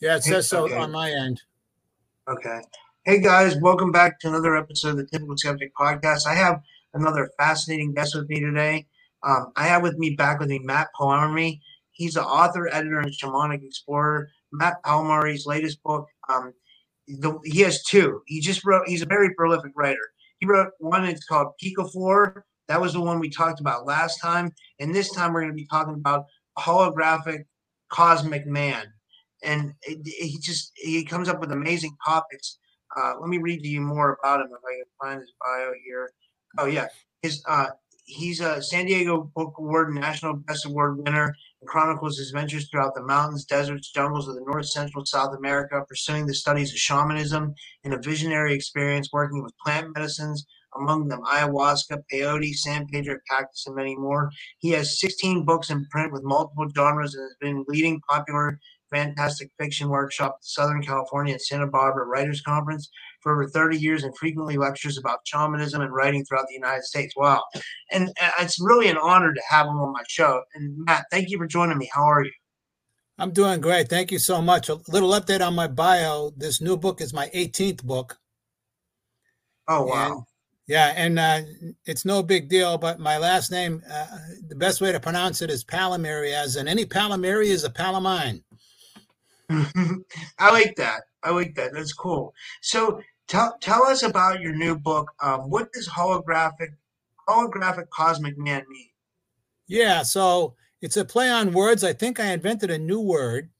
Yeah, it says so Okay. on my end. Okay. Hey guys, welcome back to another episode of the Typical Skeptic Podcast. I have another fascinating guest with me today. Um, I have with me back with me Matt Pallamary. He's the author, editor, and shamanic explorer. Matt Pallamary's latest book. Um, the, he has two. He just wrote. He's a very prolific writer. He wrote one. It's called Picaflor. That was the one we talked about last time, and this time we're going to be talking about holographic cosmic man and he just he comes up with amazing topics. Uh, let me read to you more about him if I can find his bio here. Oh yeah, his uh, he's a San Diego Book Award National Best Award winner and chronicles his ventures throughout the mountains, deserts, jungles of the North Central South America, pursuing the studies of shamanism and a visionary experience working with plant medicines, among them ayahuasca, peyote, San Pedro cactus, and many more. He has 16 books in print with multiple genres and has been leading popular fantastic fiction workshop Southern California and Santa Barbara Writers Conference for over 30 years and frequently lectures about shamanism and writing throughout the United States. Wow. And uh, it's really an honor to have him on my show. And Matt, thank you for joining me. How are you? I'm doing great. Thank you so much. A little update on my bio. This new book is my 18th book. Oh, And- wow. yeah, and uh, it's no big deal, but my last name, uh, the best way to pronounce it is Pallamary, as in any Pallamary is a pal of mine. I like that. I like that. That's cool. So tell tell us about your new book. Um, what does holographic holographic cosmic man mean? Yeah, so it's a play on words. I think I invented a new word.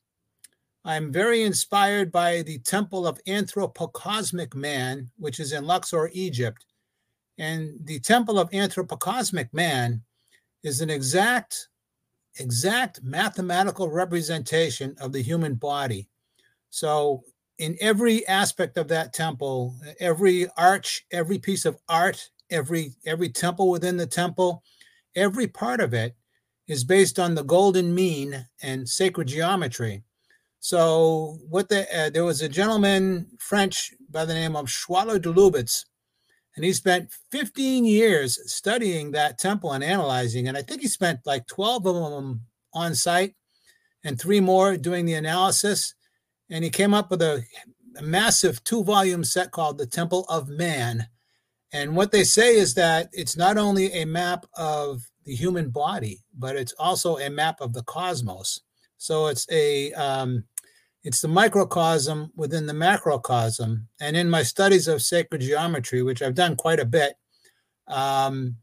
I'm very inspired by the Temple of Anthropocosmic Man, which is in Luxor, Egypt. And the Temple of Anthropocosmic Man is an exact, exact mathematical representation of the human body. So, in every aspect of that temple, every arch, every piece of art, every every temple within the temple, every part of it is based on the golden mean and sacred geometry. So, what the uh, there was a gentleman French by the name of Schwaller de Lubicz, and he spent 15 years studying that temple and analyzing. And I think he spent like 12 of them on site, and three more doing the analysis. And he came up with a, a massive two-volume set called the Temple of Man. And what they say is that it's not only a map of the human body, but it's also a map of the cosmos. So it's a um, it's the microcosm within the macrocosm. And in my studies of sacred geometry, which I've done quite a bit, um,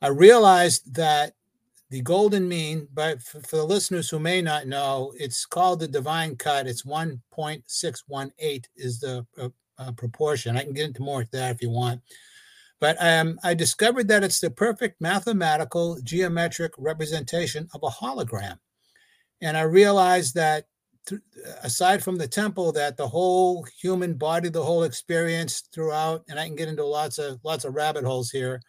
I realized that the golden mean, but for, for the listeners who may not know, it's called the divine cut. It's 1.618 is the uh, uh, proportion. I can get into more of that if you want. But um, I discovered that it's the perfect mathematical geometric representation of a hologram. And I realized that aside from the temple, that the whole human body, the whole experience throughout, and I can get into lots of lots of rabbit holes here,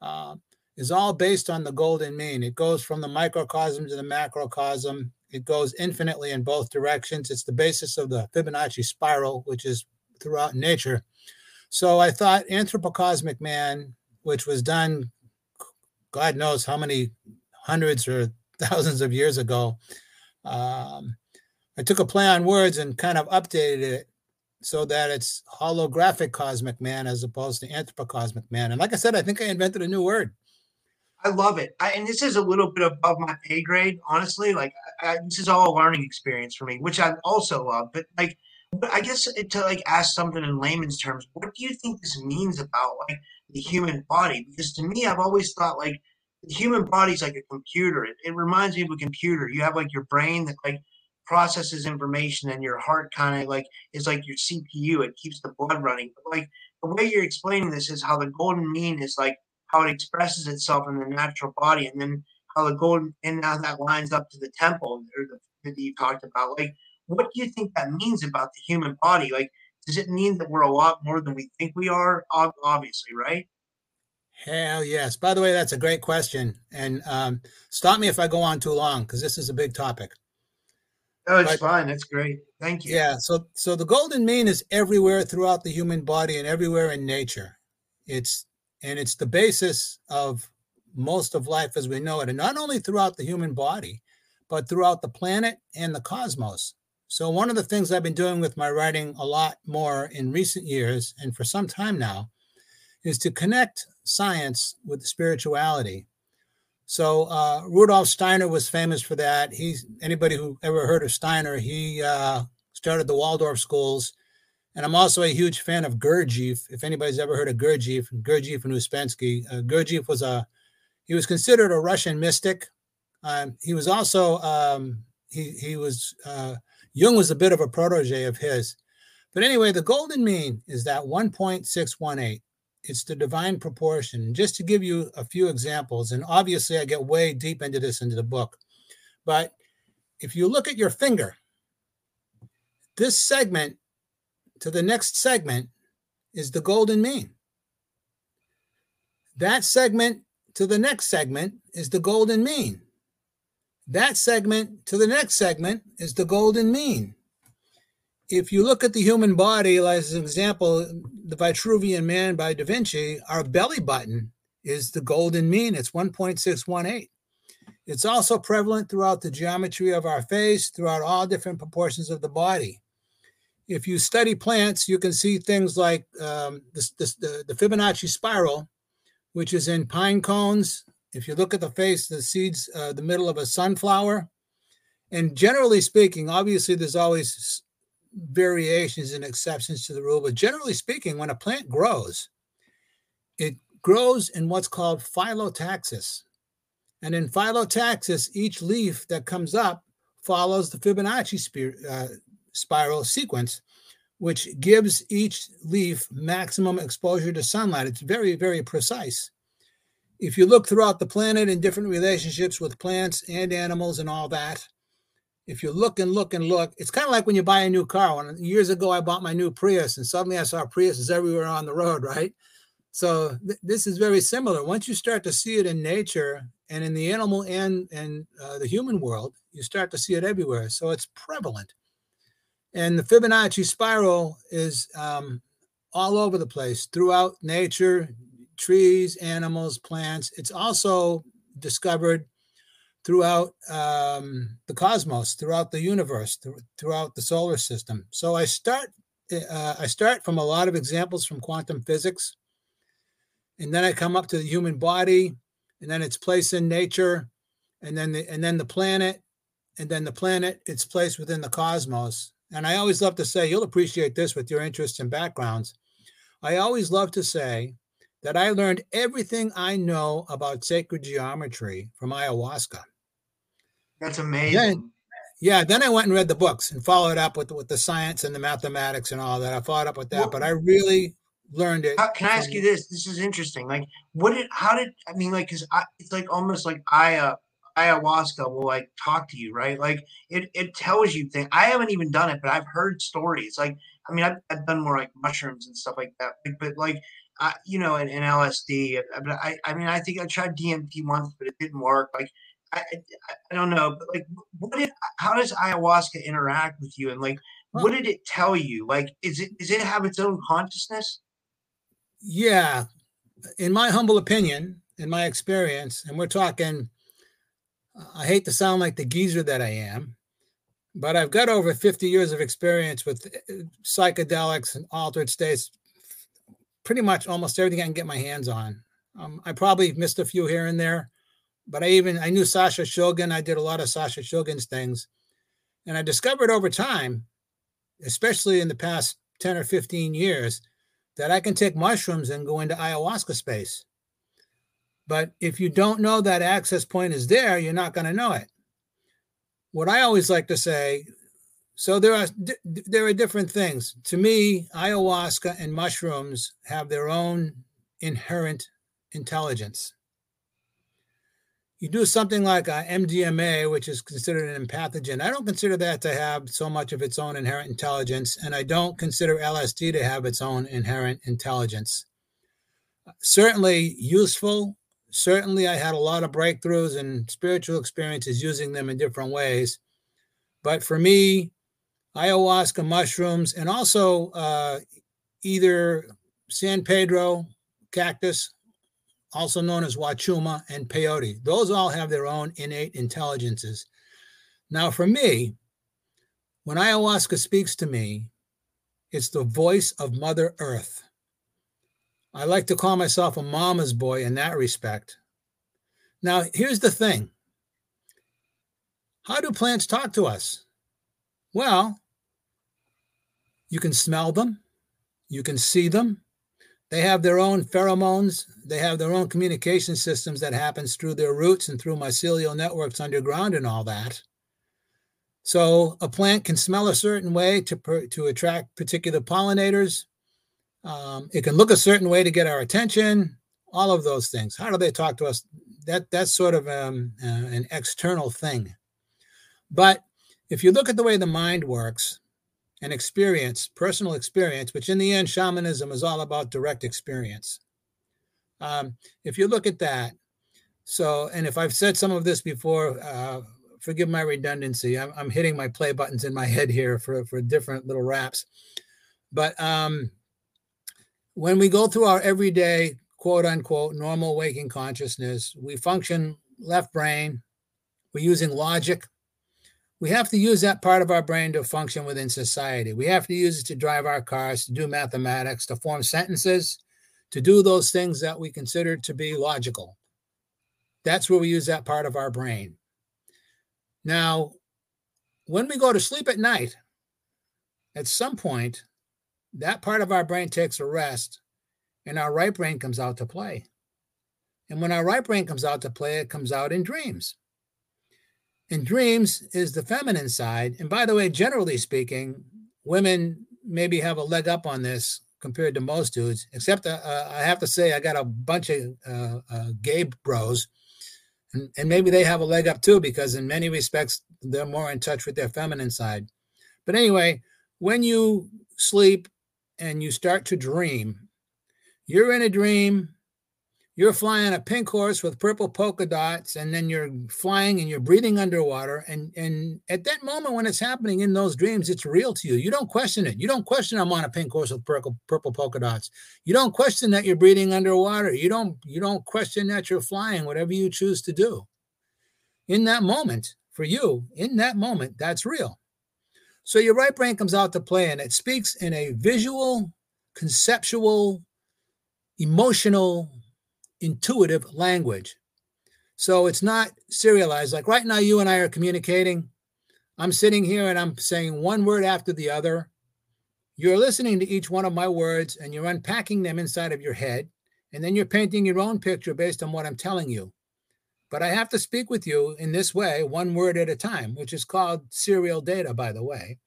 uh, is all based on the golden mean. It goes from the microcosm to the macrocosm. It goes infinitely in both directions. It's the basis of the Fibonacci spiral, which is throughout nature. So I thought Anthropocosmic Man, which was done, God knows how many hundreds or thousands of years ago, um, I took a play on words and kind of updated it so that it's holographic cosmic man as opposed to anthropocosmic man. And like I said, I think I invented a new word. I love it. I, and this is a little bit above my pay grade, honestly. Like, I, this is all a learning experience for me, which I also love. But like, but I guess to like ask something in layman's terms, what do you think this means about like the human body? Because to me, I've always thought like the human body is like a computer. It, it reminds me of a computer. You have like your brain that like processes information, and your heart kind of like is like your CPU. It keeps the blood running. But like the way you're explaining this is how the golden mean is like how it expresses itself in the natural body, and then how the golden and how that lines up to the temple or the that you talked about. Like, what do you think that means about the human body? Like, does it mean that we're a lot more than we think we are? Obviously, right? Hell yes. By the way, that's a great question. And um, stop me if I go on too long because this is a big topic. Oh, it's but, fine. That's great. Thank you. Yeah. So, so the golden mean is everywhere throughout the human body and everywhere in nature. It's and it's the basis of most of life as we know it, and not only throughout the human body, but throughout the planet and the cosmos. So, one of the things I've been doing with my writing a lot more in recent years, and for some time now, is to connect science with spirituality. So uh, Rudolf Steiner was famous for that. He's anybody who ever heard of Steiner, he uh, started the Waldorf schools. And I'm also a huge fan of Gurdjieff. If anybody's ever heard of Gurdjieff, Gurdjieff and Uspensky, uh, Gurdjieff was a he was considered a Russian mystic. Um, he was also um, he he was uh, Jung was a bit of a protege of his. But anyway, the golden mean is that 1.618 it's the divine proportion. Just to give you a few examples, and obviously I get way deep into this into the book, but if you look at your finger, this segment to the next segment is the golden mean. That segment to the next segment is the golden mean. That segment to the next segment is the golden mean if you look at the human body, as an example, the Vitruvian Man by Da Vinci, our belly button is the golden mean. It's 1.618. It's also prevalent throughout the geometry of our face, throughout all different proportions of the body. If you study plants, you can see things like um, this, this, the, the Fibonacci spiral, which is in pine cones. If you look at the face, the seeds, uh, the middle of a sunflower. And generally speaking, obviously, there's always variations and exceptions to the rule, but generally speaking, when a plant grows, it grows in what's called phyllotaxis. And in phyllotaxis, each leaf that comes up follows the Fibonacci sp- uh, spiral sequence, which gives each leaf maximum exposure to sunlight. It's very, very precise. If you look throughout the planet in different relationships with plants and animals and all that, if you look and look and look, it's kind of like when you buy a new car. When years ago I bought my new Prius, and suddenly I saw Priuses everywhere on the road, right? So th- this is very similar. Once you start to see it in nature and in the animal and and uh, the human world, you start to see it everywhere. So it's prevalent. And the Fibonacci spiral is um, all over the place throughout nature, trees, animals, plants. It's also discovered throughout um, the cosmos, throughout the universe, th- throughout the solar system. So I start uh, I start from a lot of examples from quantum physics, and then I come up to the human body, and then its place in nature, and then the and then the planet, and then the planet its place within the cosmos. And I always love to say, you'll appreciate this with your interests and backgrounds. I always love to say that I learned everything I know about sacred geometry from ayahuasca. That's amazing. Yeah, yeah. Then I went and read the books and followed up with with the science and the mathematics and all that. I followed up with that, well, but I really learned it. How, can I ask you this? This is interesting. Like, what did? How did? I mean, like, cause it's like almost like I uh, ayahuasca will like talk to you, right? Like, it it tells you things. I haven't even done it, but I've heard stories. Like, I mean, I've, I've done more like mushrooms and stuff like that, but, but like. I, you know, and, and LSD. But I, I mean, I think I tried DMT once, but it didn't work. Like, I, I don't know, but like, what did, how does ayahuasca interact with you? And like, well, what did it tell you? Like, is it, does it have its own consciousness? Yeah. In my humble opinion, in my experience, and we're talking, I hate to sound like the geezer that I am, but I've got over 50 years of experience with uh, psychedelics and altered states, pretty much almost everything I can get my hands on. Um, I probably missed a few here and there, but I even I knew Sasha Shulgin. I did a lot of Sasha Shulgin's things, and I discovered over time, especially in the past ten or fifteen years, that I can take mushrooms and go into ayahuasca space. But if you don't know that access point is there, you're not going to know it. What I always like to say, so there are there are different things. To me, ayahuasca and mushrooms have their own inherent intelligence. You do something like a MDMA, which is considered an empathogen. I don't consider that to have so much of its own inherent intelligence, and I don't consider LSD to have its own inherent intelligence. Certainly useful. Certainly, I had a lot of breakthroughs and spiritual experiences using them in different ways. But for me, ayahuasca mushrooms and also uh, either San Pedro cactus, also known as Wachuma and peyote. Those all have their own innate intelligences. Now, for me, when ayahuasca speaks to me, it's the voice of Mother Earth. I like to call myself a mama's boy in that respect. Now, here's the thing how do plants talk to us? Well, you can smell them, you can see them, they have their own pheromones. They have their own communication systems that happens through their roots and through mycelial networks underground and all that. So a plant can smell a certain way to, to attract particular pollinators. Um, it can look a certain way to get our attention. All of those things. How do they talk to us? That that's sort of um, uh, an external thing. But if you look at the way the mind works, and experience, personal experience, which in the end, shamanism is all about direct experience. Um, if you look at that, so, and if I've said some of this before, uh, forgive my redundancy. I'm, I'm, hitting my play buttons in my head here for, for different little raps. But um, when we go through our everyday, quote unquote, normal waking consciousness, we function left brain, we're using logic, we have to use that part of our brain to function within society. We have to use it to drive our cars, to do mathematics, to form sentences, to do those things that we consider to be logical. That's where we use that part of our brain. Now, when we go to sleep at night, at some point, that part of our brain takes a rest and our right brain comes out to play. And when our right brain comes out to play, it comes out in dreams. And dreams is the feminine side. And by the way, generally speaking, women maybe have a leg up on this compared to most dudes, except uh, uh, I have to say, I got a bunch of uh, uh, gay bros. And, and maybe they have a leg up too, because in many respects, they're more in touch with their feminine side. But anyway, when you sleep and you start to dream, you're in a dream you're flying a pink horse with purple polka dots and then you're flying and you're breathing underwater. And and at that moment when it's happening in those dreams it's real to you. You don't question it. You don't question i'm on a pink horse with purple purple polka dots. You don't question that you're breathing underwater. You don't you don't question that you're flying whatever you choose to do. In that moment for you in that moment that's real. So your right brain comes out to play and it speaks in a visual conceptual emotional intuitive language. So it's not serialized. Like right now, you and I are communicating. I'm sitting here and I'm saying one word after the other. You're listening to each one of my words and you're unpacking them inside of your head. And then you're painting your own picture based on what I'm telling you. But I have to speak with you in this way, one word at a time, which is called serial data, by the way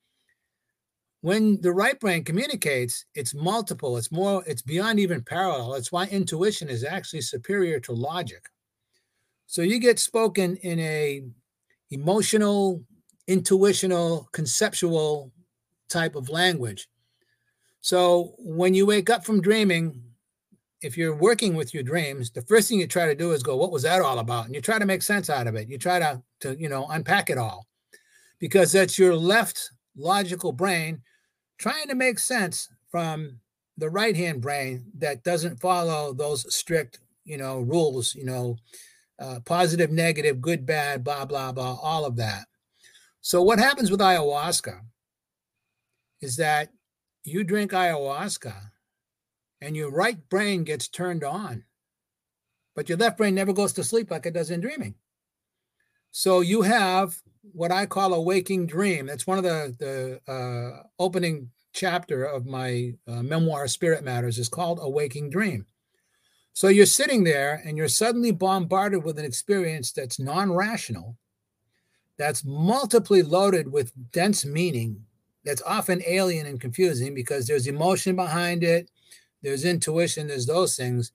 when the right brain communicates it's multiple it's more it's beyond even parallel. It's why intuition is actually superior to logic. So you get spoken in a emotional intuitional conceptual type of language. So when you wake up from dreaming if you're working with your dreams the first thing you try to do is go what was that all about? And you try to make sense out of it. You try to, to you know unpack it all. Because that's your left logical brain trying to make sense from the right hand brain that doesn't follow those strict, you know, rules, you know, uh, positive, negative, good, bad, blah, blah, blah, all of that. So, what happens with ayahuasca is that you drink ayahuasca and your right brain gets turned on. but your left brain never goes to sleep like it does in dreaming. So you have what I call a waking dream. That's one of the the uh, opening chapter of my uh, memoir, Spirit Matters, is called A Waking Dream. So you're sitting there and you're suddenly bombarded with an experience that's non-rational, that's multiply loaded with dense meaning, that's often alien and confusing because there's emotion behind it, there's intuition, there's those things.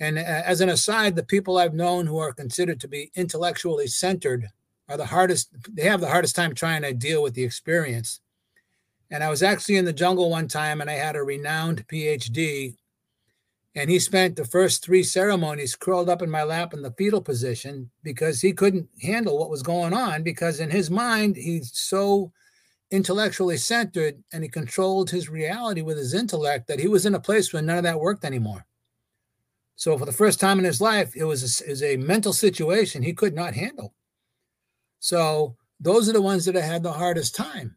And as an aside, the people I've known who are considered to be intellectually centered are the hardest, they have the hardest time trying to deal with the experience. And I was actually in the jungle one time and I had a renowned PhD. And he spent the first three ceremonies curled up in my lap in the fetal position because he couldn't handle what was going on. Because in his mind, he's so intellectually centered and he controlled his reality with his intellect that he was in a place where none of that worked anymore. So for the first time in his life, it was a, it was a mental situation he could not handle. So those are the ones that have had the hardest time.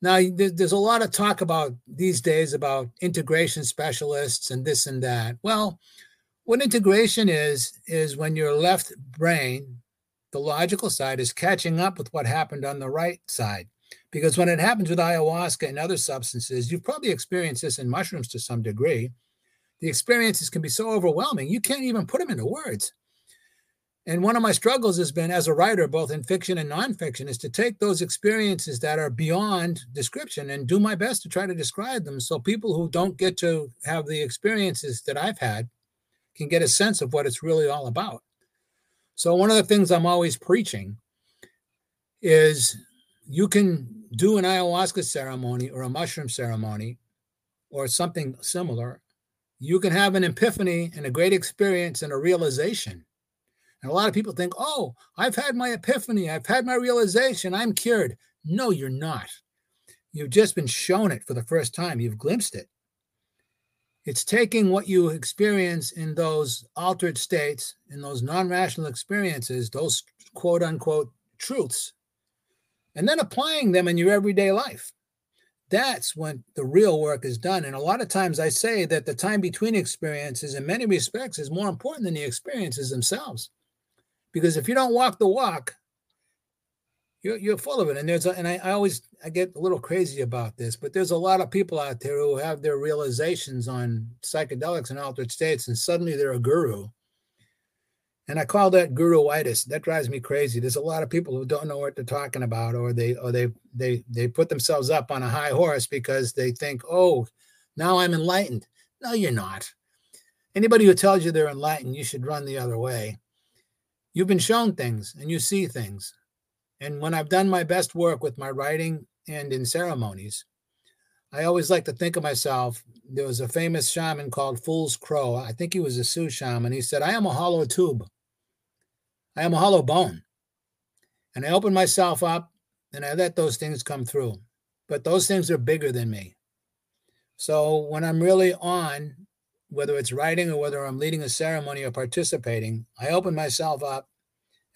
Now, there's a lot of talk about these days about integration specialists and this and that. Well, what integration is, is when your left brain, the logical side, is catching up with what happened on the right side. Because when it happens with ayahuasca and other substances, you've probably experienced this in mushrooms to some degree the experiences can be so overwhelming you can't even put them into words and one of my struggles has been as a writer both in fiction and nonfiction is to take those experiences that are beyond description and do my best to try to describe them so people who don't get to have the experiences that i've had can get a sense of what it's really all about so one of the things i'm always preaching is you can do an ayahuasca ceremony or a mushroom ceremony or something similar you can have an epiphany and a great experience and a realization. And a lot of people think, oh, I've had my epiphany, I've had my realization, I'm cured. No, you're not. You've just been shown it for the first time, you've glimpsed it. It's taking what you experience in those altered states, in those non rational experiences, those quote unquote truths, and then applying them in your everyday life that's when the real work is done. And a lot of times I say that the time between experiences, in many respects, is more important than the experiences themselves. Because if you don't walk the walk, you're, you're full of it. And there's, a, and I, I always, I get a little crazy about this, but there's a lot of people out there who have their realizations on psychedelics and altered states, and suddenly they're a guru. And I call that guruitis. That drives me crazy. There's a lot of people who don't know what they're talking about, or they or they they they put themselves up on a high horse because they think, oh, now I'm enlightened. No, you're not. Anybody who tells you they're enlightened, you should run the other way. You've been shown things and you see things. And when I've done my best work with my writing and in ceremonies, I always like to think of myself. There was a famous shaman called Fools Crow. I think he was a Sioux shaman. He said, I am a hollow tube. I am a hollow bone. And I open myself up and I let those things come through. But those things are bigger than me. So when I'm really on, whether it's writing or whether I'm leading a ceremony or participating, I open myself up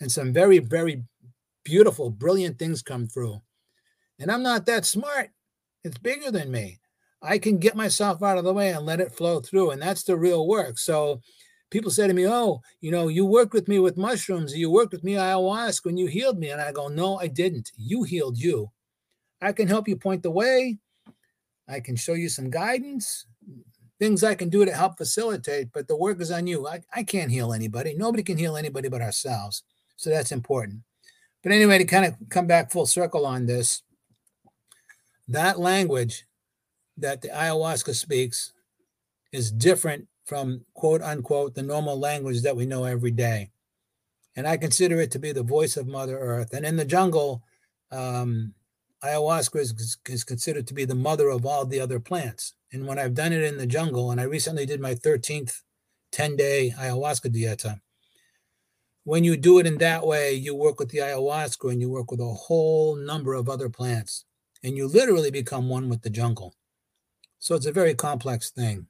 and some very, very beautiful, brilliant things come through. And I'm not that smart. It's bigger than me. I can get myself out of the way and let it flow through. And that's the real work. So people say to me, Oh, you know, you worked with me with mushrooms, you worked with me ayahuasca when you healed me. And I go, No, I didn't. You healed you. I can help you point the way. I can show you some guidance, things I can do to help facilitate, but the work is on you. I, I can't heal anybody. Nobody can heal anybody but ourselves. So that's important. But anyway, to kind of come back full circle on this, that language that the ayahuasca speaks is different from quote unquote the normal language that we know every day. And I consider it to be the voice of Mother Earth. And in the jungle, um, ayahuasca is, is considered to be the mother of all the other plants. And when I've done it in the jungle, and I recently did my 13th 10 day ayahuasca dieta, when you do it in that way, you work with the ayahuasca and you work with a whole number of other plants, and you literally become one with the jungle. So it's a very complex thing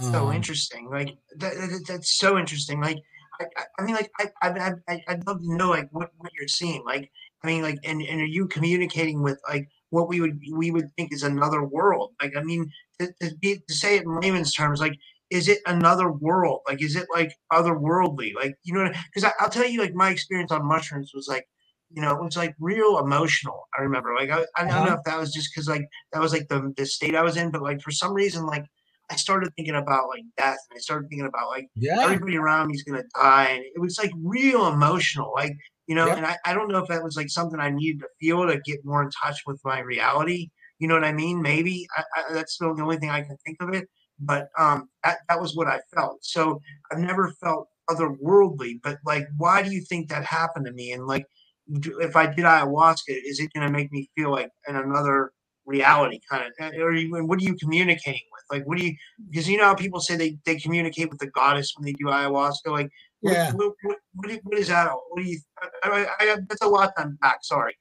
so um, interesting. Like that, that, that's so interesting. Like I, I mean, like I, I, I, I'd love to know like what, what you're seeing. Like I mean, like and, and are you communicating with like what we would we would think is another world? Like I mean, to, to, be, to say it in layman's terms, like is it another world? Like, is it like otherworldly? Like, you know, because I'll tell you, like, my experience on mushrooms was like, you know, it was like real emotional. I remember, like, I, I don't Uh-huh. know if that was just because, like, that was like the, the state I was in, but like, for some reason, like, I started thinking about like death and I started thinking about like Yeah. everybody around me is going to die. And it was like real emotional. Like, you know, Yep. and I, I don't know if that was like something I needed to feel to get more in touch with my reality. You know what I mean? Maybe I, I, that's the only thing I can think of it. But um, that, that was what I felt. So I've never felt otherworldly. But like, why do you think that happened to me? And like, if I did ayahuasca, is it going to make me feel like in another reality kind of? Or even what are you communicating with? Like, what do you? Because you know how people say they they communicate with the goddess when they do ayahuasca. Like, Yeah. What, what, what, do- what is that? What do you? I, I, I, that's a lot to unpack. Sorry.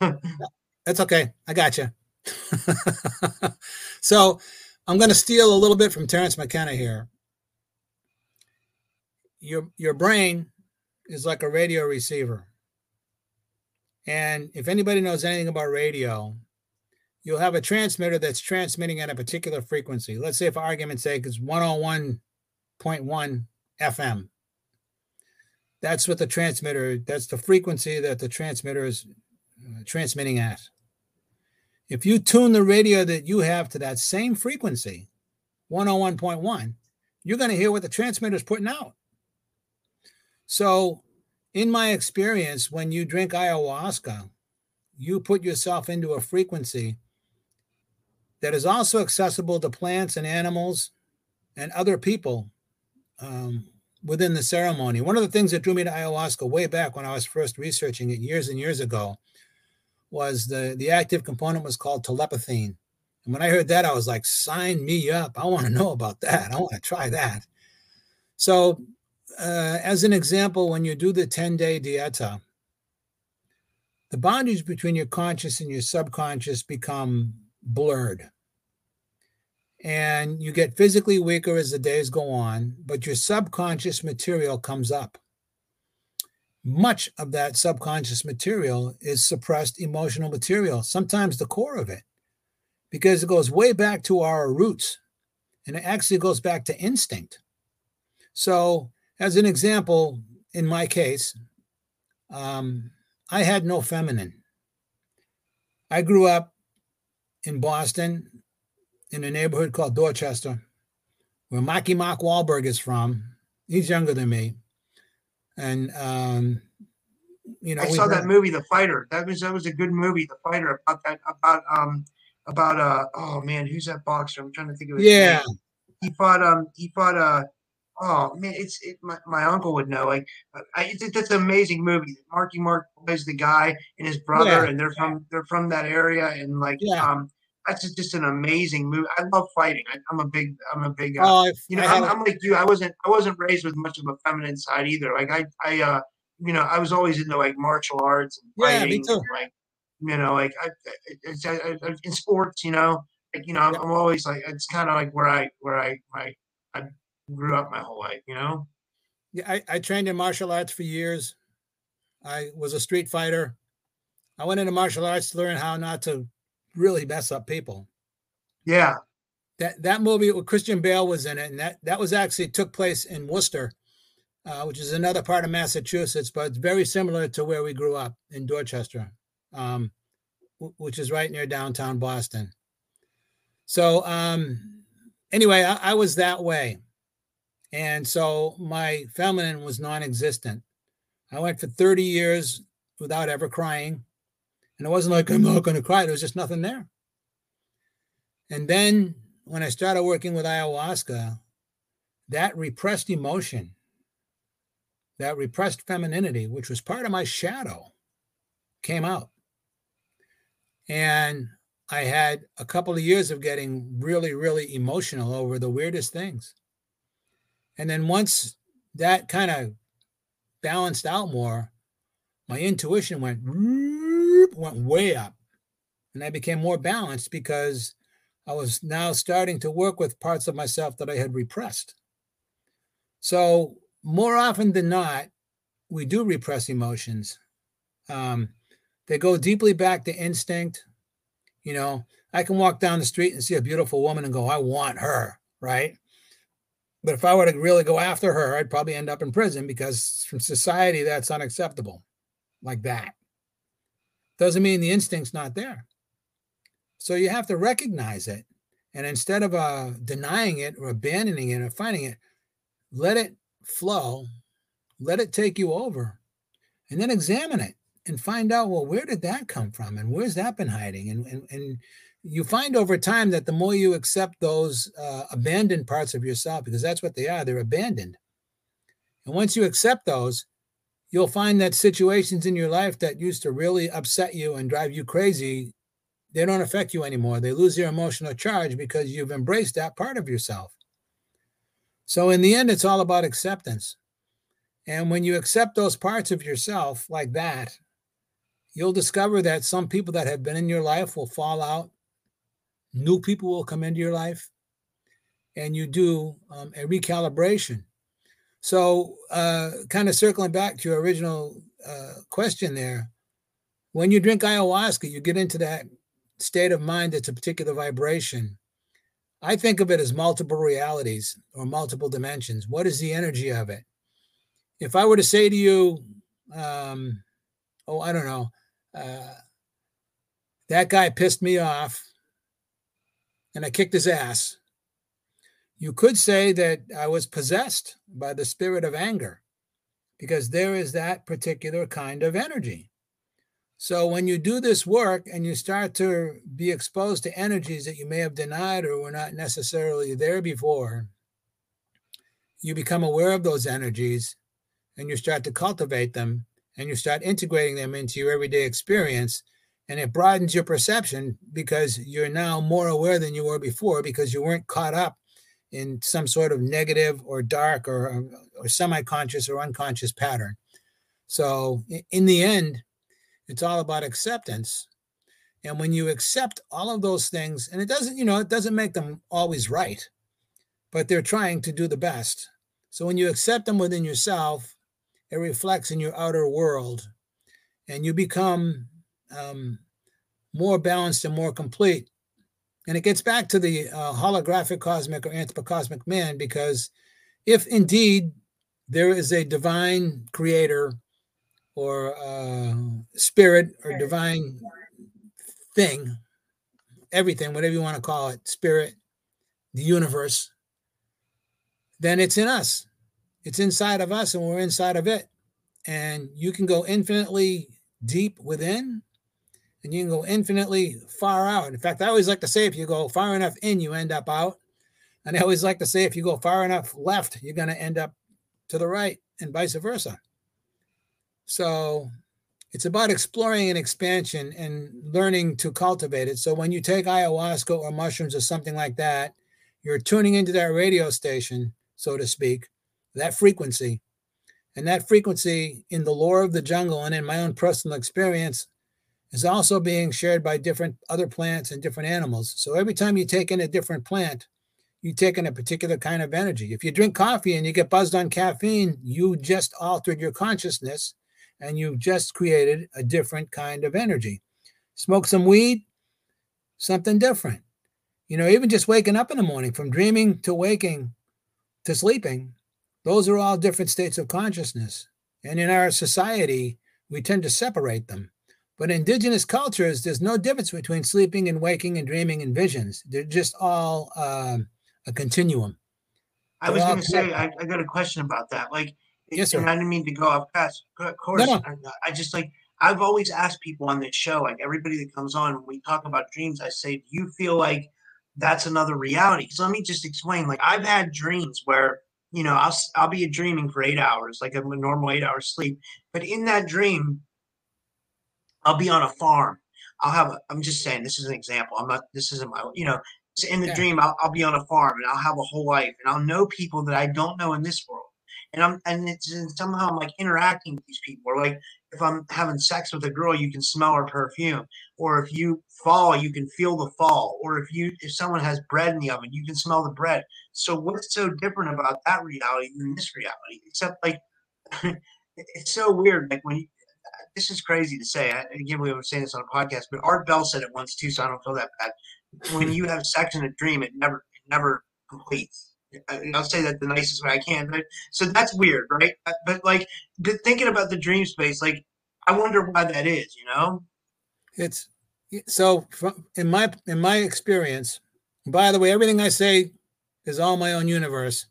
That's okay. I got you. so I'm going to steal a little bit from Terence McKenna here. Your your brain is like a radio receiver. And if anybody knows anything about radio, you'll have a transmitter that's transmitting at a particular frequency. Let's say, for argument's sake, it's 101.1 FM. That's what the transmitter, that's the frequency that the transmitter is uh, transmitting at. If you tune the radio that you have to that same frequency, 101.1, you're going to hear what the transmitter is putting out. So, in my experience, when you drink ayahuasca, you put yourself into a frequency that is also accessible to plants and animals and other people um, within the ceremony. One of the things that drew me to ayahuasca way back when I was first researching it years and years ago was the the active component was called telepathine. And when I heard that, I was like, sign me up. I want to know about that. I want to try that. So, uh, as an example, when you do the 10 day dieta, the boundaries between your conscious and your subconscious become blurred. And you get physically weaker as the days go on, but your subconscious material comes up much of that subconscious material is suppressed emotional material, sometimes the core of it, because it goes way back to our roots and it actually goes back to instinct. So, as an example, in my case, um, I had no feminine. I grew up in Boston in a neighborhood called Dorchester, where Marky Mark Wahlberg is from. He's younger than me and um, you know, I saw that had- movie, The Fighter. That was that was a good movie, The Fighter, about that about um about uh oh man, who's that boxer? I'm trying to think of his Yeah, name. He fought um he fought uh oh man, it's it, my, my uncle would know. Like I, it's, it's an amazing movie. Marky Mark plays the guy and his brother, Yeah. and they're from they're from that area, and like Yeah. um that's just, an amazing movie. I love fighting. I, I'm a big I'm a big uh, oh, you know, I I'm, I'm like you. I wasn't I wasn't raised with much of a feminine side either. Like I I uh you know I was always into like martial arts and Yeah, me fighting. too. and, like you know like I, I- I, I, in sports. You know like you know I'm, Yeah. I'm always like it's kind of like where I where I my I grew up my whole life. You know. yeah, I, I trained in martial arts for years. I was a street fighter. I went into martial arts to learn how not to really mess up people. Yeah. That that movie with Christian Bale was in it, and that that was actually took place in Worcester, uh, which is another part of Massachusetts, but it's very similar to where we grew up in Dorchester, um, wh- which is right near downtown Boston. So um, anyway, I, I was that way, and so my feminine was non-existent. I went for thirty years without ever crying, and it wasn't like I'm not going to cry. There was just nothing there. And then when I started working with ayahuasca, that repressed emotion, that repressed femininity, which was part of my shadow, came out. And I had a couple of years of getting really, really emotional over the weirdest things. And then once that kind of balanced out more, my intuition went went way up. And I became more balanced because I was now starting to work with parts of myself that I had repressed. So, more often than not, we do repress emotions. Um, they go deeply back to instinct. You know, I can walk down the street and see a beautiful woman and go, I want her, right? But if I were to really go after her, I'd probably end up in prison because from society that's unacceptable like that. Doesn't mean the instinct's not there. So you have to recognize it. And instead of uh, denying it or abandoning it or fighting it, let it flow, let it take you over, and then examine it and find out, well, where did that come from? And where's that been hiding? And, and, and you find over time that the more you accept those uh, abandoned parts of yourself, because that's what they are, they're abandoned. And once you accept those, you'll find that situations in your life that used to really upset you and drive you crazy, they don't affect you anymore. They lose their emotional charge because you've embraced that part of yourself. So, in the end, it's all about acceptance. And when you accept those parts of yourself like that, you'll discover that some people that have been in your life will fall out, new people will come into your life, and you do um, a recalibration. So, uh, kind of circling back to your original uh, question there, when you drink ayahuasca, you get into that state of mind that's a particular vibration. I think of it as multiple realities or multiple dimensions. What is the energy of it? If I were to say to you, um, oh, I don't know, uh, that guy pissed me off and I kicked his ass, you could say that I was possessed by the spirit of anger because there is that particular kind of energy. So when you do this work and you start to be exposed to energies that you may have denied or were not necessarily there before, you become aware of those energies and you start to cultivate them and you start integrating them into your everyday experience and it broadens your perception because you're now more aware than you were before because you weren't caught up in some sort of negative or dark or, or semi-conscious or unconscious pattern. So in the end it's all about acceptance. And when you accept all of those things and it doesn't you know it doesn't make them always right but they're trying to do the best. So when you accept them within yourself it reflects in your outer world and you become um, more balanced and more complete and it gets back to the uh, holographic cosmic or anthropocosmic man because if indeed there is a divine creator or uh, spirit or divine thing, everything, whatever you want to call it, spirit, the universe, then it's in us. It's inside of us and we're inside of it. And you can go infinitely deep within and you can go infinitely far out. In fact, I always like to say if you go far enough in, you end up out. And I always like to say if you go far enough left, you're going to end up to the right and vice versa. So it's about exploring and expansion and learning to cultivate it. So when you take ayahuasca or mushrooms or something like that, you're tuning into that radio station, so to speak, that frequency. And that frequency in the lore of the jungle and in my own personal experience is also being shared by different other plants and different animals. So every time you take in a different plant, you take in a particular kind of energy. If you drink coffee and you get buzzed on caffeine, you just altered your consciousness and you've just created a different kind of energy. Smoke some weed, something different. You know, even just waking up in the morning from dreaming to waking to sleeping, those are all different states of consciousness. And in our society, we tend to separate them. But in indigenous cultures, there's no difference between sleeping and waking and dreaming and visions. They're just all um, a continuum. I was going to say, I, I, got a question about that. Like, yes, sir. I didn't mean to go off past course. No, no. I, just like, I've always asked people on this show, like everybody that comes on, when we talk about dreams, I say, do you feel like that's another reality? So let me just explain. Like, I've had dreams where, you know, I'll, I'll be dreaming for eight hours, like a normal eight hour sleep. But in that dream, I'll be on a farm. I'll have a, I'm just saying, this is an example. I'm not, this isn't my, you know, in the yeah. dream, I'll, I'll, be on a farm and I'll have a whole life and I'll know people that I don't know in this world. And I'm, and it's and somehow I'm like interacting with these people. Or like if I'm having sex with a girl, you can smell her perfume. Or if you fall, you can feel the fall. Or if you, if someone has bread in the oven, you can smell the bread. So what's so different about that reality than this reality? Except like, it's so weird. Like when this is crazy to say. I, again, we were saying this on a podcast, but Art Bell said it once too, so I don't feel that bad. When you have sex in a dream, it never it never completes. I'll say that the nicest way I can. But so that's weird, right? But like thinking about the dream space, like I wonder why that is. You know, it's so from, in my in my experience. By the way, everything I say is all my own universe.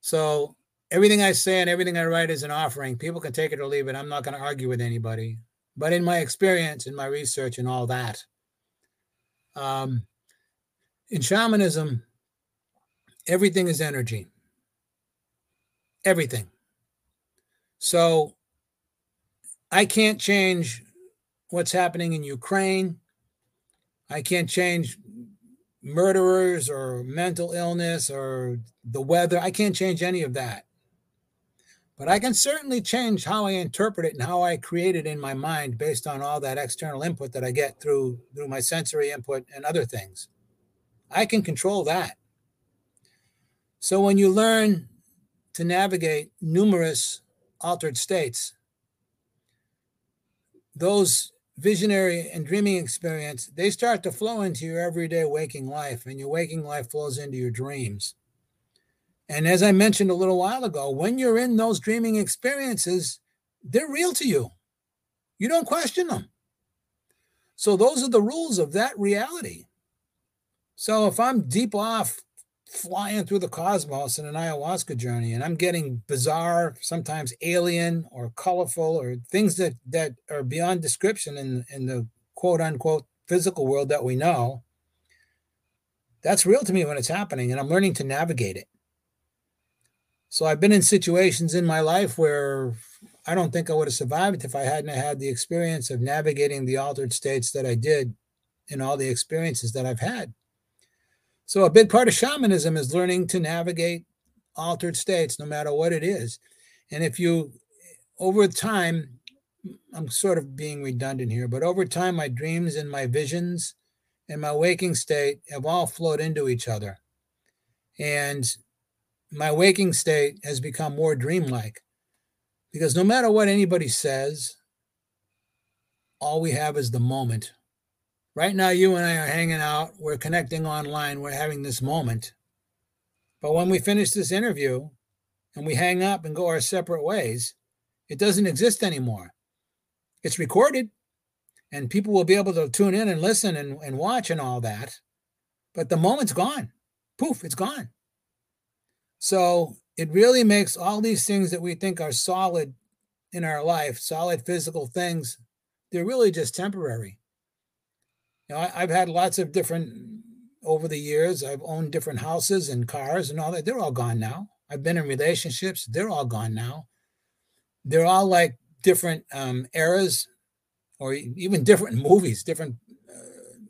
So everything I say and everything I write is an offering. People can take it or leave it. I'm not going to argue with anybody. But in my experience, in my research, and all that, um, in shamanism, everything is energy. Everything. So I can't change what's happening in Ukraine. I can't change murderers or mental illness or the weather. I can't change any of that. But I can certainly change how I interpret it and how I create it in my mind based on all that external input that I get through through my sensory input and other things. I can control that. So when you learn to navigate numerous altered states, those visionary and dreaming experience, they start to flow into your everyday waking life, and your waking life flows into your dreams. And as I mentioned a little while ago, when you're in those dreaming experiences, they're real to you. You don't question them. So, those are the rules of that reality. So, if I'm deep off flying through the cosmos in an ayahuasca journey and I'm getting bizarre, sometimes alien or colorful or things that, that are beyond description in, in the quote unquote physical world that we know, that's real to me when it's happening. And I'm learning to navigate it. So I've been in situations in my life where I don't think I would have survived if I hadn't had the experience of navigating the altered states that I did in all the experiences that I've had. So a big part of shamanism is learning to navigate altered states, no matter what it is. And if you, over time, I'm sort of being redundant here, but over time, my dreams and my visions and my waking state have all flowed into each other. And my waking state has become more dreamlike because no matter what anybody says, all we have is the moment. Right now, you and I are hanging out, we're connecting online, we're having this moment. But when we finish this interview and we hang up and go our separate ways, it doesn't exist anymore. It's recorded and people will be able to tune in and listen and, and watch and all that. But the moment's gone. Poof, it's gone. So it really makes all these things that we think are solid in our life, solid physical things, they're really just temporary. You know, I, have had lots of different over the years. I've owned different houses and cars and all that. They're all gone now. I've been in relationships. They're all gone now. They're all like different um, eras or even different movies, different uh,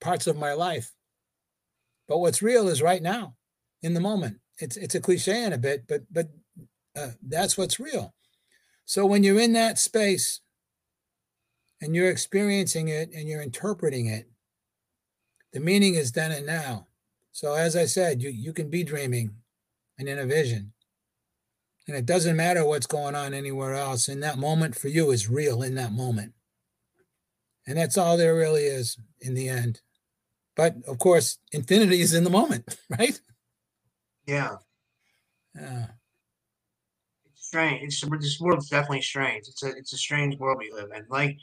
parts of my life. But what's real is right now, in the moment it's it's a cliche in a bit, but but uh, that's what's real. So when you're in that space and you're experiencing it and you're interpreting it, the meaning is then and now. So as I said, you you can be dreaming and in a vision. And it doesn't matter what's going on anywhere else. In that moment for you is real in that moment. And that's all there really is in the end. But of course, infinity is in the moment, right? Yeah. Yeah. It's strange. It's this world's definitely strange. It's a it's a strange world we live in. Like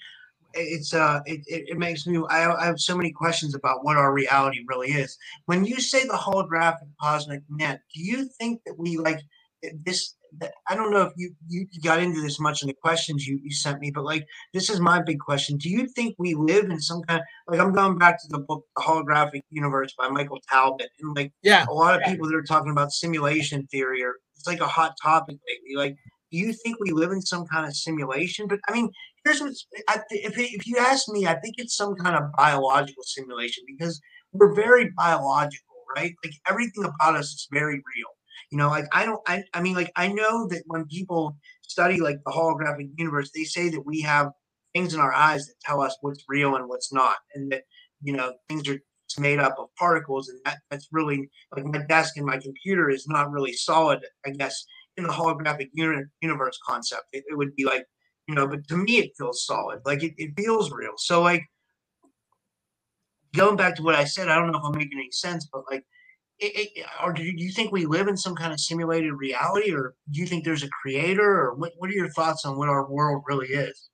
it's uh it, it, it makes me I, I have so many questions about what our reality really is. When you say the holographic cosmic net, do you think that we like this I don't know if you, you got into this much in the questions you, you sent me, but like this is my big question. Do you think we live in some kind of like I'm going back to the book The Holographic Universe by Michael Talbot and like yeah, a lot of people that are talking about simulation theory or it's like a hot topic lately. Like, do you think we live in some kind of simulation? But I mean, here's what's if if you ask me, I think it's some kind of biological simulation because we're very biological, right? Like everything about us is very real you know, like I don't, I, I mean, like I know that when people study like the holographic universe, they say that we have things in our eyes that tell us what's real and what's not, and that you know things are made up of particles, and that that's really like my desk and my computer is not really solid, I guess, in the holographic uni- universe concept. It, it would be like, you know, but to me it feels solid, like it, it feels real. So like going back to what I said, I don't know if I'm making any sense, but like it, it, or do you think we live in some kind of simulated reality, or do you think there's a creator, or what, what are your thoughts on what our world really is?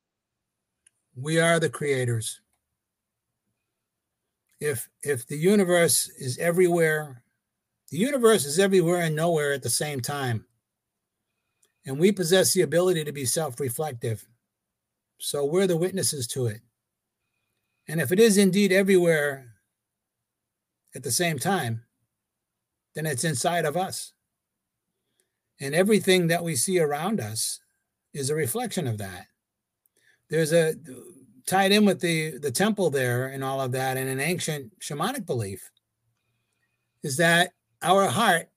We are the creators. If if the universe is everywhere, the universe is everywhere and nowhere at the same time. And we possess the ability to be self-reflective. So we're the witnesses to it. And if it is indeed everywhere at the same time, then it's inside of us. And everything that we see around us is a reflection of that. There's a tied in with the, the temple there and all of that, and an ancient shamanic belief is that our heart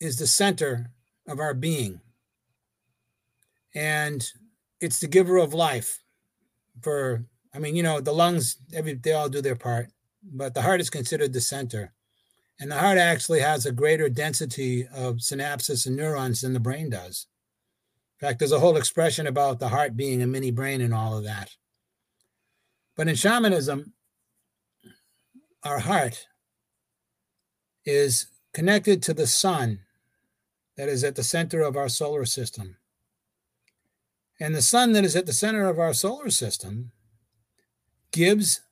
is the center of our being. And it's the giver of life for I mean, you know, the lungs, every they all do their part, but the heart is considered the center. And the heart actually has a greater density of synapses and neurons than the brain does. In fact, there's a whole expression about the heart being a mini brain and all of that. But in shamanism, our heart is connected to the sun that is at the center of our solar system. And the sun that is at the center of our solar system gives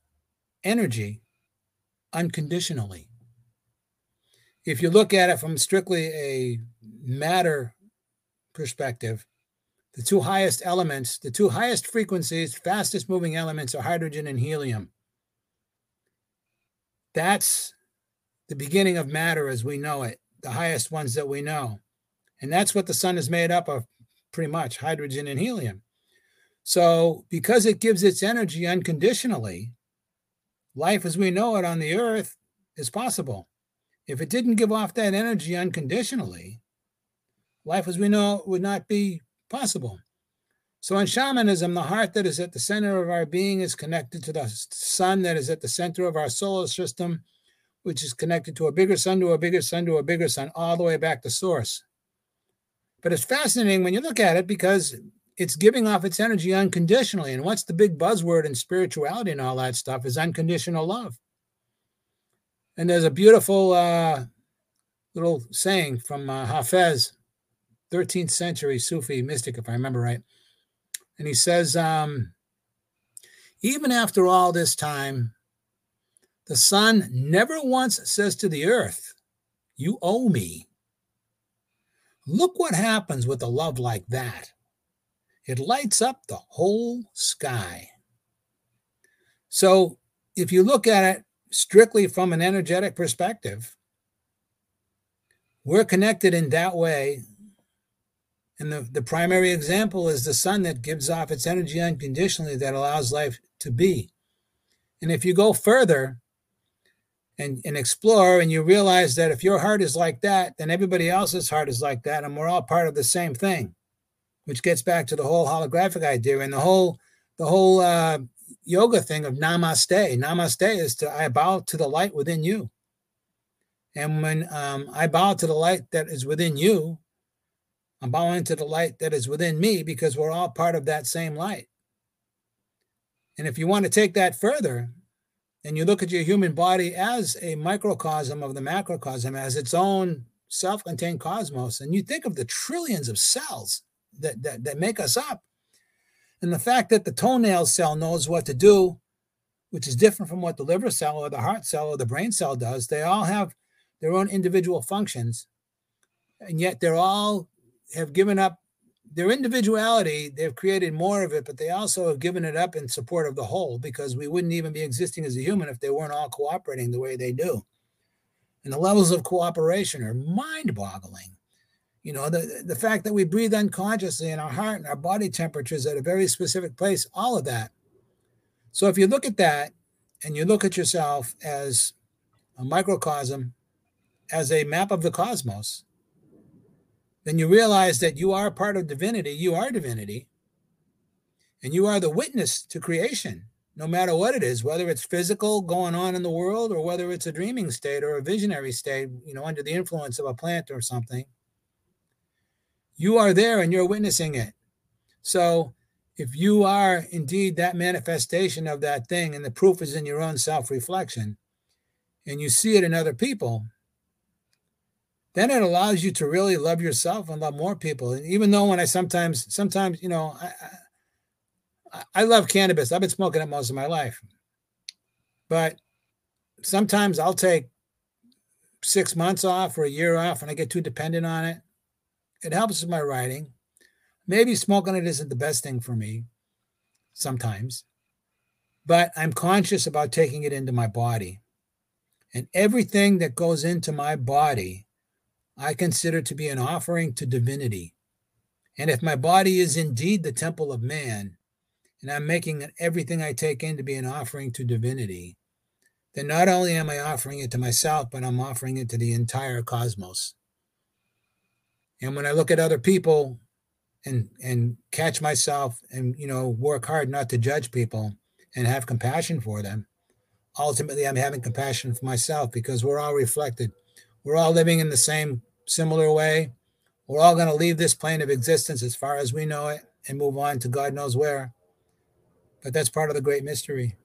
energy unconditionally if you look at it from strictly a matter perspective, the two highest elements, the two highest frequencies, fastest moving elements are hydrogen and helium. That's the beginning of matter as we know it, the highest ones that we know. And that's what the sun is made up of, pretty much hydrogen and helium. So, because it gives its energy unconditionally, life as we know it on the earth is possible. If it didn't give off that energy unconditionally, life as we know it would not be possible. So in shamanism, the heart that is at the center of our being is connected to the sun that is at the center of our solar system, which is connected to a bigger sun, to a bigger sun, to a bigger sun, all the way back to source. But it's fascinating when you look at it because it's giving off its energy unconditionally. And what's the big buzzword in spirituality and all that stuff is unconditional love. And there's a beautiful uh, little saying from uh, Hafez, 13th century Sufi mystic, if I remember right. And he says, um, even after all this time, the sun never once says to the earth, You owe me. Look what happens with a love like that. It lights up the whole sky. So if you look at it strictly from an energetic perspective, we're connected in that way. And the, the primary example is the sun that gives off its energy unconditionally that allows life to be. And if you go further and, and explore and you realize that if your heart is like that, then everybody else's heart is like that, and we're all part of the same thing, which gets back to the whole holographic idea and the whole the whole uh, yoga thing of namaste. Namaste is to I bow to the light within you. And when um, I bow to the light that is within you, I'm bowing to the light that is within me because we're all part of that same light. And if you want to take that further, and you look at your human body as a microcosm of the macrocosm, as its own self contained cosmos, and you think of the trillions of cells that, that, that make us up, and the fact that the toenail cell knows what to do, which is different from what the liver cell or the heart cell or the brain cell does, they all have their own individual functions. And yet they're all have given up their individuality. They've created more of it, but they also have given it up in support of the whole because we wouldn't even be existing as a human if they weren't all cooperating the way they do. And the levels of cooperation are mind boggling. You know, the, the fact that we breathe unconsciously and our heart and our body temperatures at a very specific place, all of that. So if you look at that and you look at yourself as a microcosm, as a map of the cosmos, then you realize that you are part of divinity. You are divinity. And you are the witness to creation, no matter what it is, whether it's physical going on in the world or whether it's a dreaming state or a visionary state, you know, under the influence of a plant or something you are there and you're witnessing it. So if you are indeed that manifestation of that thing, and the proof is in your own self reflection, and you see it in other people, then it allows you to really love yourself and love more people. And even though when I sometimes, sometimes, you know, I, I, love cannabis. I've been smoking it most of my life. But sometimes I'll take six months off or a year off and I get too dependent on it. It helps with my writing. Maybe smoking it isn't the best thing for me sometimes, but I'm conscious about taking it into my body. And everything that goes into my body, I consider to be an offering to divinity. And if my body is indeed the temple of man, and I'm making everything I take in to be an offering to divinity, then not only am I offering it to myself, but I'm offering it to the entire cosmos. And when I look at other people and and catch myself and you know work hard not to judge people and have compassion for them, ultimately I'm having compassion for myself because we're all reflected. We're all living in the same similar way. We're all going to leave this plane of existence as far as we know it and move on to God knows where. But that's part of the great mystery.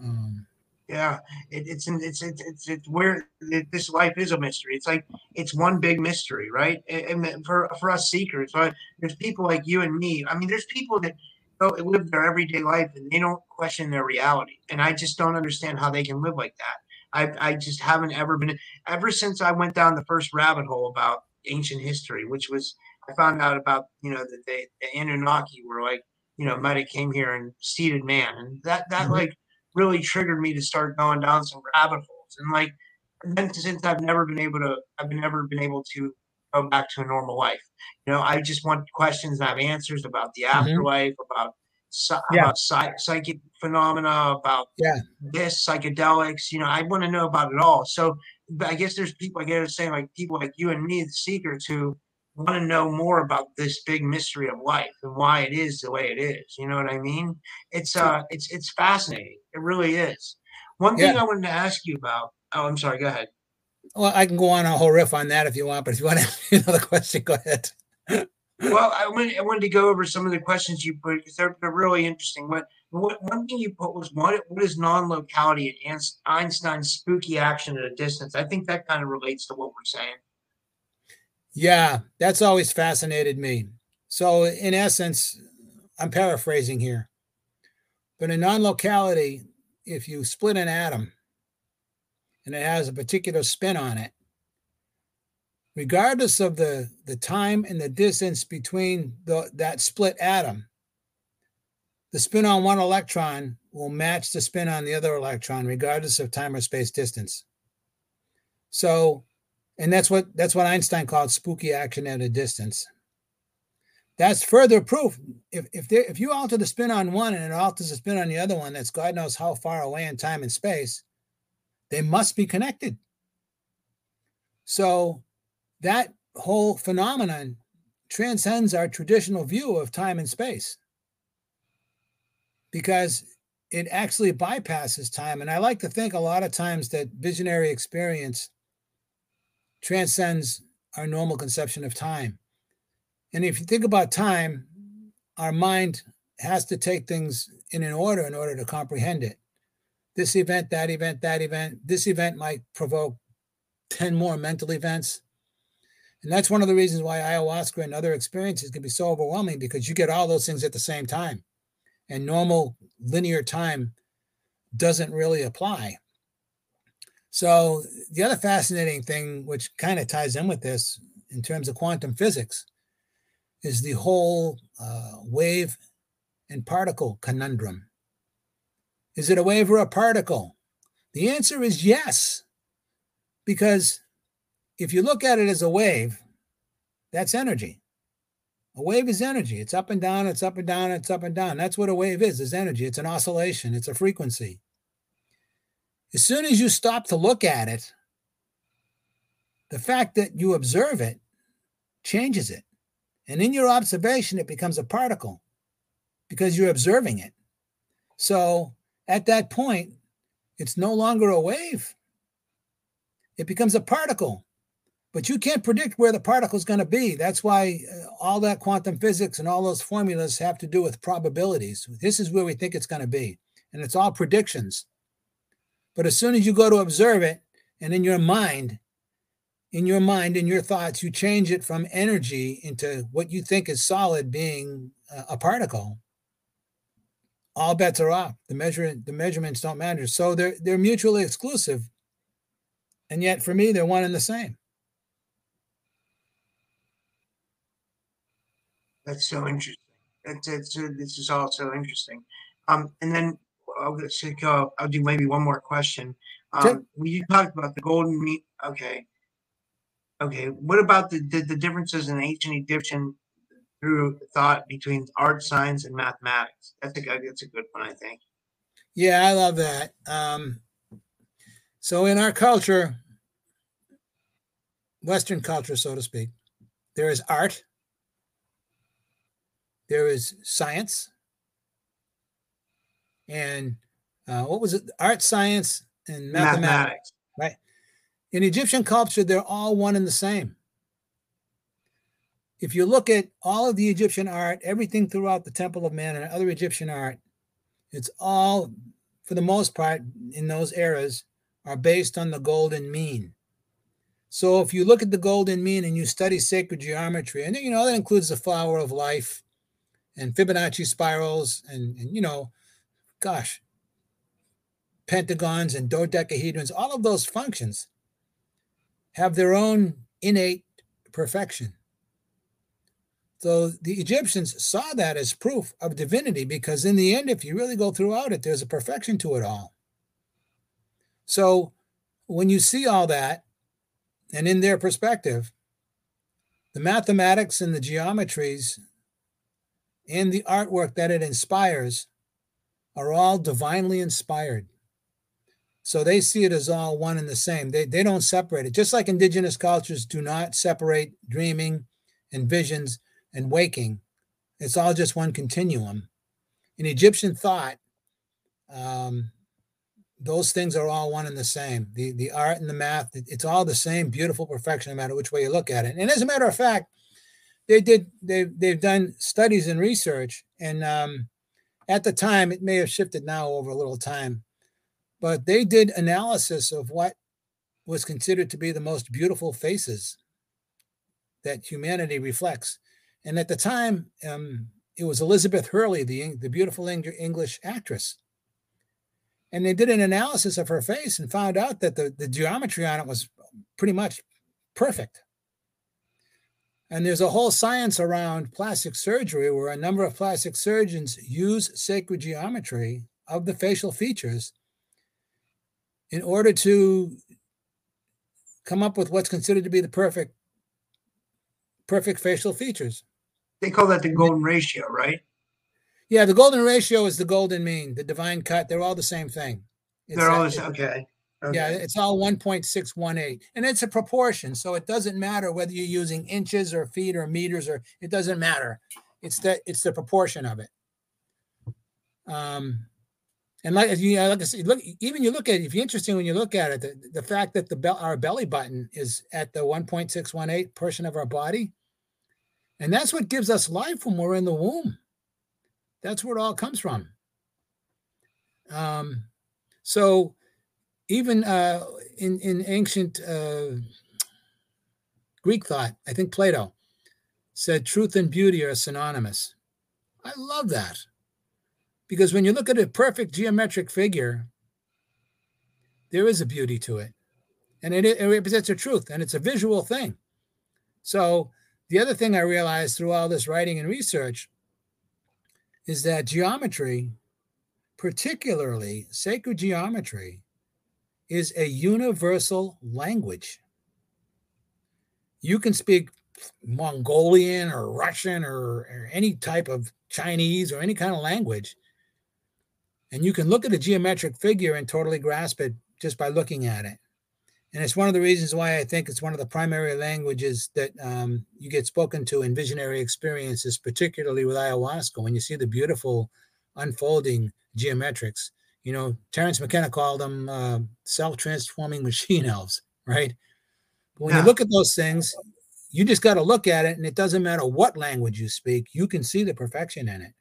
Um, yeah, it, it's it's it's it's, it's where it, this life is a mystery. It's like it's one big mystery, right? And, and for for us seekers, right? There's people like you and me. I mean, there's people that go live their everyday life and they don't question their reality, and I just don't understand how they can live like that. I I just haven't ever been ever since I went down the first rabbit hole about ancient history, which was I found out about you know that they the Anunnaki were like you know might have came here and seeded man, and that that mm-hmm. like really triggered me to start going down some rabbit holes. And like, and then since I've never been able to, I've never been able to go back to a normal life. You know, I just want questions and have answers about the mm-hmm. afterlife, mm-hmm. about yeah. about psych- psychic phenomena, about yeah. this psychedelics. You know, I want to know about it all. So, I guess there's people I get to say like people like you and me, the seekers, who want to know more about this big mystery of life and why it is the way it is. You know what I mean? It's uh, it's it's fascinating. It really is. One thing yeah. I wanted to ask you about. Oh, I'm sorry. Go ahead. Well, I can go on a whole riff on that if you want, but if you want to ask another question, go ahead. well, I wanted, I wanted to go over some of the questions you put because they're, they're really interesting. What, what one thing you put was what what is non-locality and Einstein's spooky action at a distance? I think that kind of relates to what we're saying. Yeah, that's always fascinated me. So, in essence, I'm paraphrasing here, but in non locality, if you split an atom and it has a particular spin on it, regardless of the, the time and the distance between the, that split atom, the spin on one electron will match the spin on the other electron, regardless of time or space distance. So and that's what that's what Einstein called spooky action at a distance. That's further proof. If if there, if you alter the spin on one and it alters the spin on the other one, that's God knows how far away in time and space, they must be connected. So that whole phenomenon transcends our traditional view of time and space because it actually bypasses time. And I like to think a lot of times that visionary experience transcends our normal conception of time. And if you think about time, our mind has to take things in an order in order to comprehend it. This event, that event, that event, this event might provoke 10 more mental events. And that's one of the reasons why ayahuasca and other experiences can be so overwhelming because you get all those things at the same time. And normal linear time doesn't really apply. So the other fascinating thing, which kind of ties in with this in terms of quantum physics, is the whole uh, wave and particle conundrum. Is it a wave or a particle? The answer is yes, because if you look at it as a wave, that's energy. A wave is energy. It's up and down, it's up and down, it's up and down. That's what a wave is, is energy. It's an oscillation, it's a frequency. As soon as you stop to look at it, the fact that you observe it changes it. And in your observation, it becomes a particle because you're observing it. So at that point, it's no longer a wave, it becomes a particle. But you can't predict where the particle is going to be. That's why uh, all that quantum physics and all those formulas have to do with probabilities. This is where we think it's going to be. And it's all predictions. But as soon as you go to observe it, and in your mind, in your mind, in your thoughts, you change it from energy into what you think is solid being a particle, all bets are off. The measure the measurements don't matter. So they're they're mutually exclusive. And yet for me, they're one and the same. That's so interesting. This is all so interesting. Um, and then I'll, go, I'll do maybe one more question. Um. When you talked about the golden mean, okay. Okay. What about the, the, the differences in ancient Egyptian through thought between art, science, and mathematics? That's a good, that's a good one, I think. Yeah, I love that. Um, so in our culture, Western culture, so to speak, there is art, there is science, and uh, what was it? Art, science, and mathematics, mathematics. Right. In Egyptian culture, they're all one and the same. If you look at all of the Egyptian art, everything throughout the Temple of Man and other Egyptian art, it's all, for the most part, in those eras, are based on the golden mean. So if you look at the golden mean and you study sacred geometry, and you know that includes the flower of life and Fibonacci spirals and, and you know, gosh, pentagons and dodecahedrons, all of those functions have their own innate perfection. So the Egyptians saw that as proof of divinity because, in the end, if you really go throughout it, there's a perfection to it all. So when you see all that, and in their perspective, the mathematics and the geometries and the artwork that it inspires are all divinely inspired. So they see it as all one and the same. They, they don't separate it. Just like indigenous cultures do not separate dreaming and visions and waking, it's all just one continuum. In Egyptian thought, um, those things are all one and the same. The the art and the math, it's all the same beautiful perfection, no matter which way you look at it. And as a matter of fact, they did they've, they've done studies and research, and um, at the time it may have shifted now over a little time, but they did analysis of what was considered to be the most beautiful faces that humanity reflects. And at the time, um, it was Elizabeth Hurley, the the beautiful English actress and they did an analysis of her face and found out that the, the geometry on it was pretty much perfect. And there's a whole science around plastic surgery where a number of plastic surgeons use sacred geometry of the facial features in order to come up with what's considered to be the perfect perfect facial features. They call that the golden ratio, right? Yeah, the golden ratio is the golden mean, the divine cut. They're all the same thing. It's they're all the same. Okay. Okay. Yeah, it's all 1.618. And it's a proportion. So it doesn't matter whether you're using inches or feet or meters or it doesn't matter. It's the it's the proportion of it. Um and like you know, like I said, look even you look at it, if you're interested when you look at it, the, the fact that the bell our belly button is at the 1.618 portion of our body. And that's what gives us life when we're in the womb. That's where it all comes from. Um, so even uh, in in ancient uh, Greek thought, I think Plato said truth and beauty are synonymous. I love that because when you look at a perfect geometric figure, there is a beauty to it, and it, it represents a truth, and it's a visual thing. So the other thing I realized through all this writing and research is that geometry, particularly sacred geometry, is a universal language. You can speak Mongolian or Russian or, or, any type of Chinese or any kind of language, and you can look at a geometric figure and totally grasp it just by looking at it. And it's one of the reasons why I think it's one of the primary languages that um, you get spoken to in visionary experiences, particularly with ayahuasca, when you see the beautiful unfolding geometrics. You know, Terence McKenna called them uh, self transforming machine elves, right? But when yeah. you look at those things, you just got to look at it, and it doesn't matter what language you speak, you can see the perfection in it.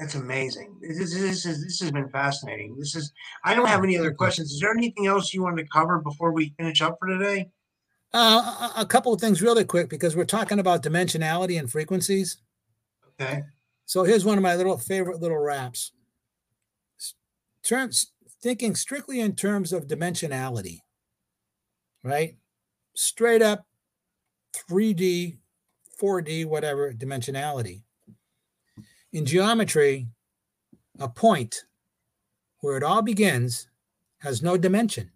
That's amazing. This is this is this has been fascinating. This is I don't have any other questions. Is there anything else you wanted to cover before we finish up for today? Uh, a couple of things really quick because we're talking about dimensionality and frequencies. Okay. So here's one of my little favorite little raps. Terms thinking strictly in terms of dimensionality, right? Straight up 3D, 4D, whatever dimensionality. In geometry, a point where it all begins has no dimension.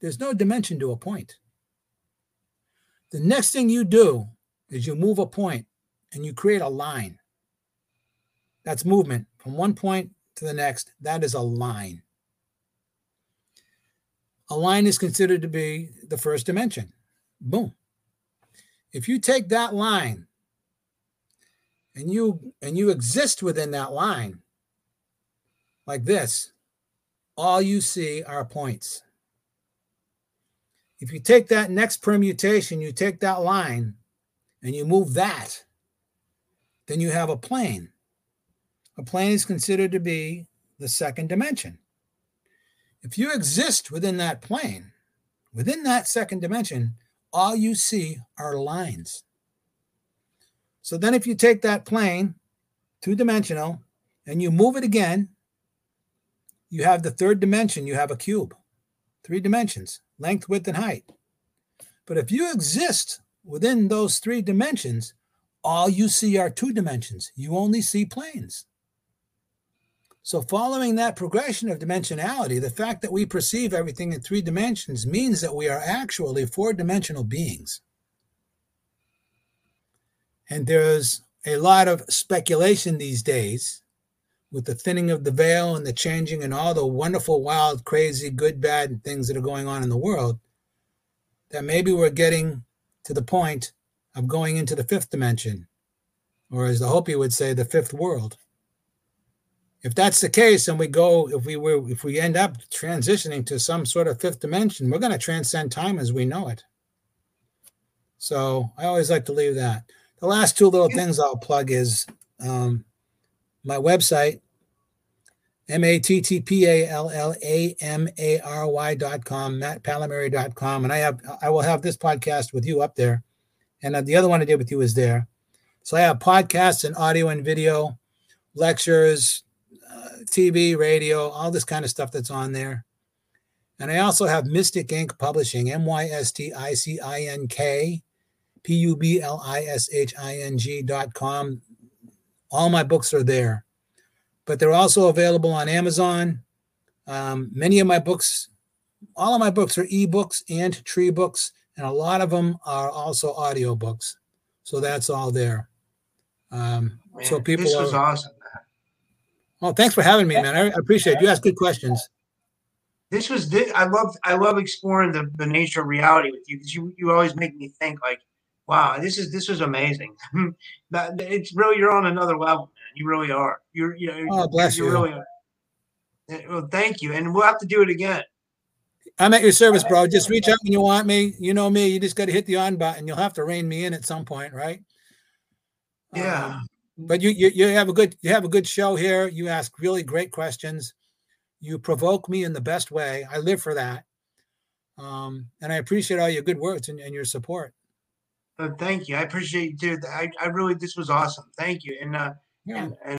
There's no dimension to a point. The next thing you do is you move a point and you create a line. That's movement from one point to the next. That is a line. A line is considered to be the first dimension. Boom. If you take that line and you and you exist within that line like this, all you see are points. If you take that next permutation, you take that line and you move that, then you have a plane. A plane is considered to be the second dimension. If you exist within that plane, within that second dimension, all you see are lines. So then, if you take that plane, two dimensional, and you move it again, you have the third dimension, you have a cube, three dimensions length, width, and height. But if you exist within those three dimensions, all you see are two dimensions. You only see planes. So, following that progression of dimensionality, the fact that we perceive everything in three dimensions means that we are actually four dimensional beings. And there's a lot of speculation these days with the thinning of the veil and the changing and all the wonderful, wild, crazy, good, bad things that are going on in the world that maybe we're getting to the point of going into the fifth dimension, or as the Hopi would say, the fifth world if that's the case and we go if we were if we end up transitioning to some sort of fifth dimension we're going to transcend time as we know it. So i always like to leave that. The last two little things i'll plug is um, my website m-a-t-t-p-a-l-l-a-m-a-r-y dot com dot com and i have i will have this podcast with you up there. And the other one i did with you is there. So i have podcasts and audio and video lectures TV, radio, all this kind of stuff that's on there. And I also have Mystic Ink Publishing, M Y S T I C I N K P U B L I S H I N G dot com. All my books are there, but they're also available on Amazon. Um, many of my books, all of my books are ebooks and tree books, and a lot of them are also audio books. So that's all there. Um, Man, so people this was are, awesome. Well, thanks for having me, man. I appreciate it. You asked good questions. This was I love I love exploring the, the nature of reality with you because you you always make me think like, wow, this is this was amazing. But it's really you're on another level, man. You really are. You're you know, oh, bless you. Really are. Well, thank you, and we'll have to do it again. I'm at your service, bro. Just reach out when you want me. You know me. You just got to hit the on button. You'll have to rein me in at some point, right? Yeah. Um, but you, you you have a good you have a good show here. You ask really great questions. You provoke me in the best way. I live for that. Um, and I appreciate all your good words and, and your support. Uh, thank you. I appreciate you too. I, I really this was awesome. Thank you. And uh, yeah. and, and